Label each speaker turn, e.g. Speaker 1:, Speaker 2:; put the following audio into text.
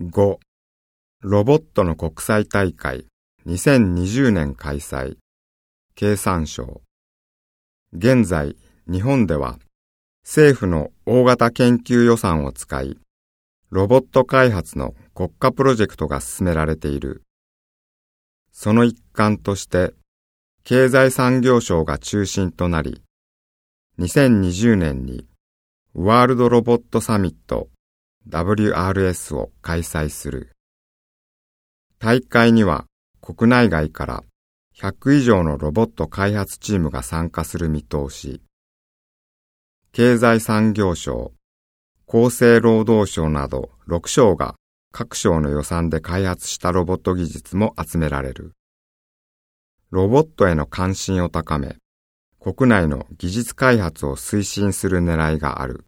Speaker 1: 5. ロボットの国際大会2020年開催経産省現在日本では政府の大型研究予算を使いロボット開発の国家プロジェクトが進められている。その一環として経済産業省が中心となり2020年にワールドロボットサミット WRS を開催する。大会には国内外から100以上のロボット開発チームが参加する見通し。経済産業省、厚生労働省など6省が各省の予算で開発したロボット技術も集められる。ロボットへの関心を高め、国内の技術開発を推進する狙いがある。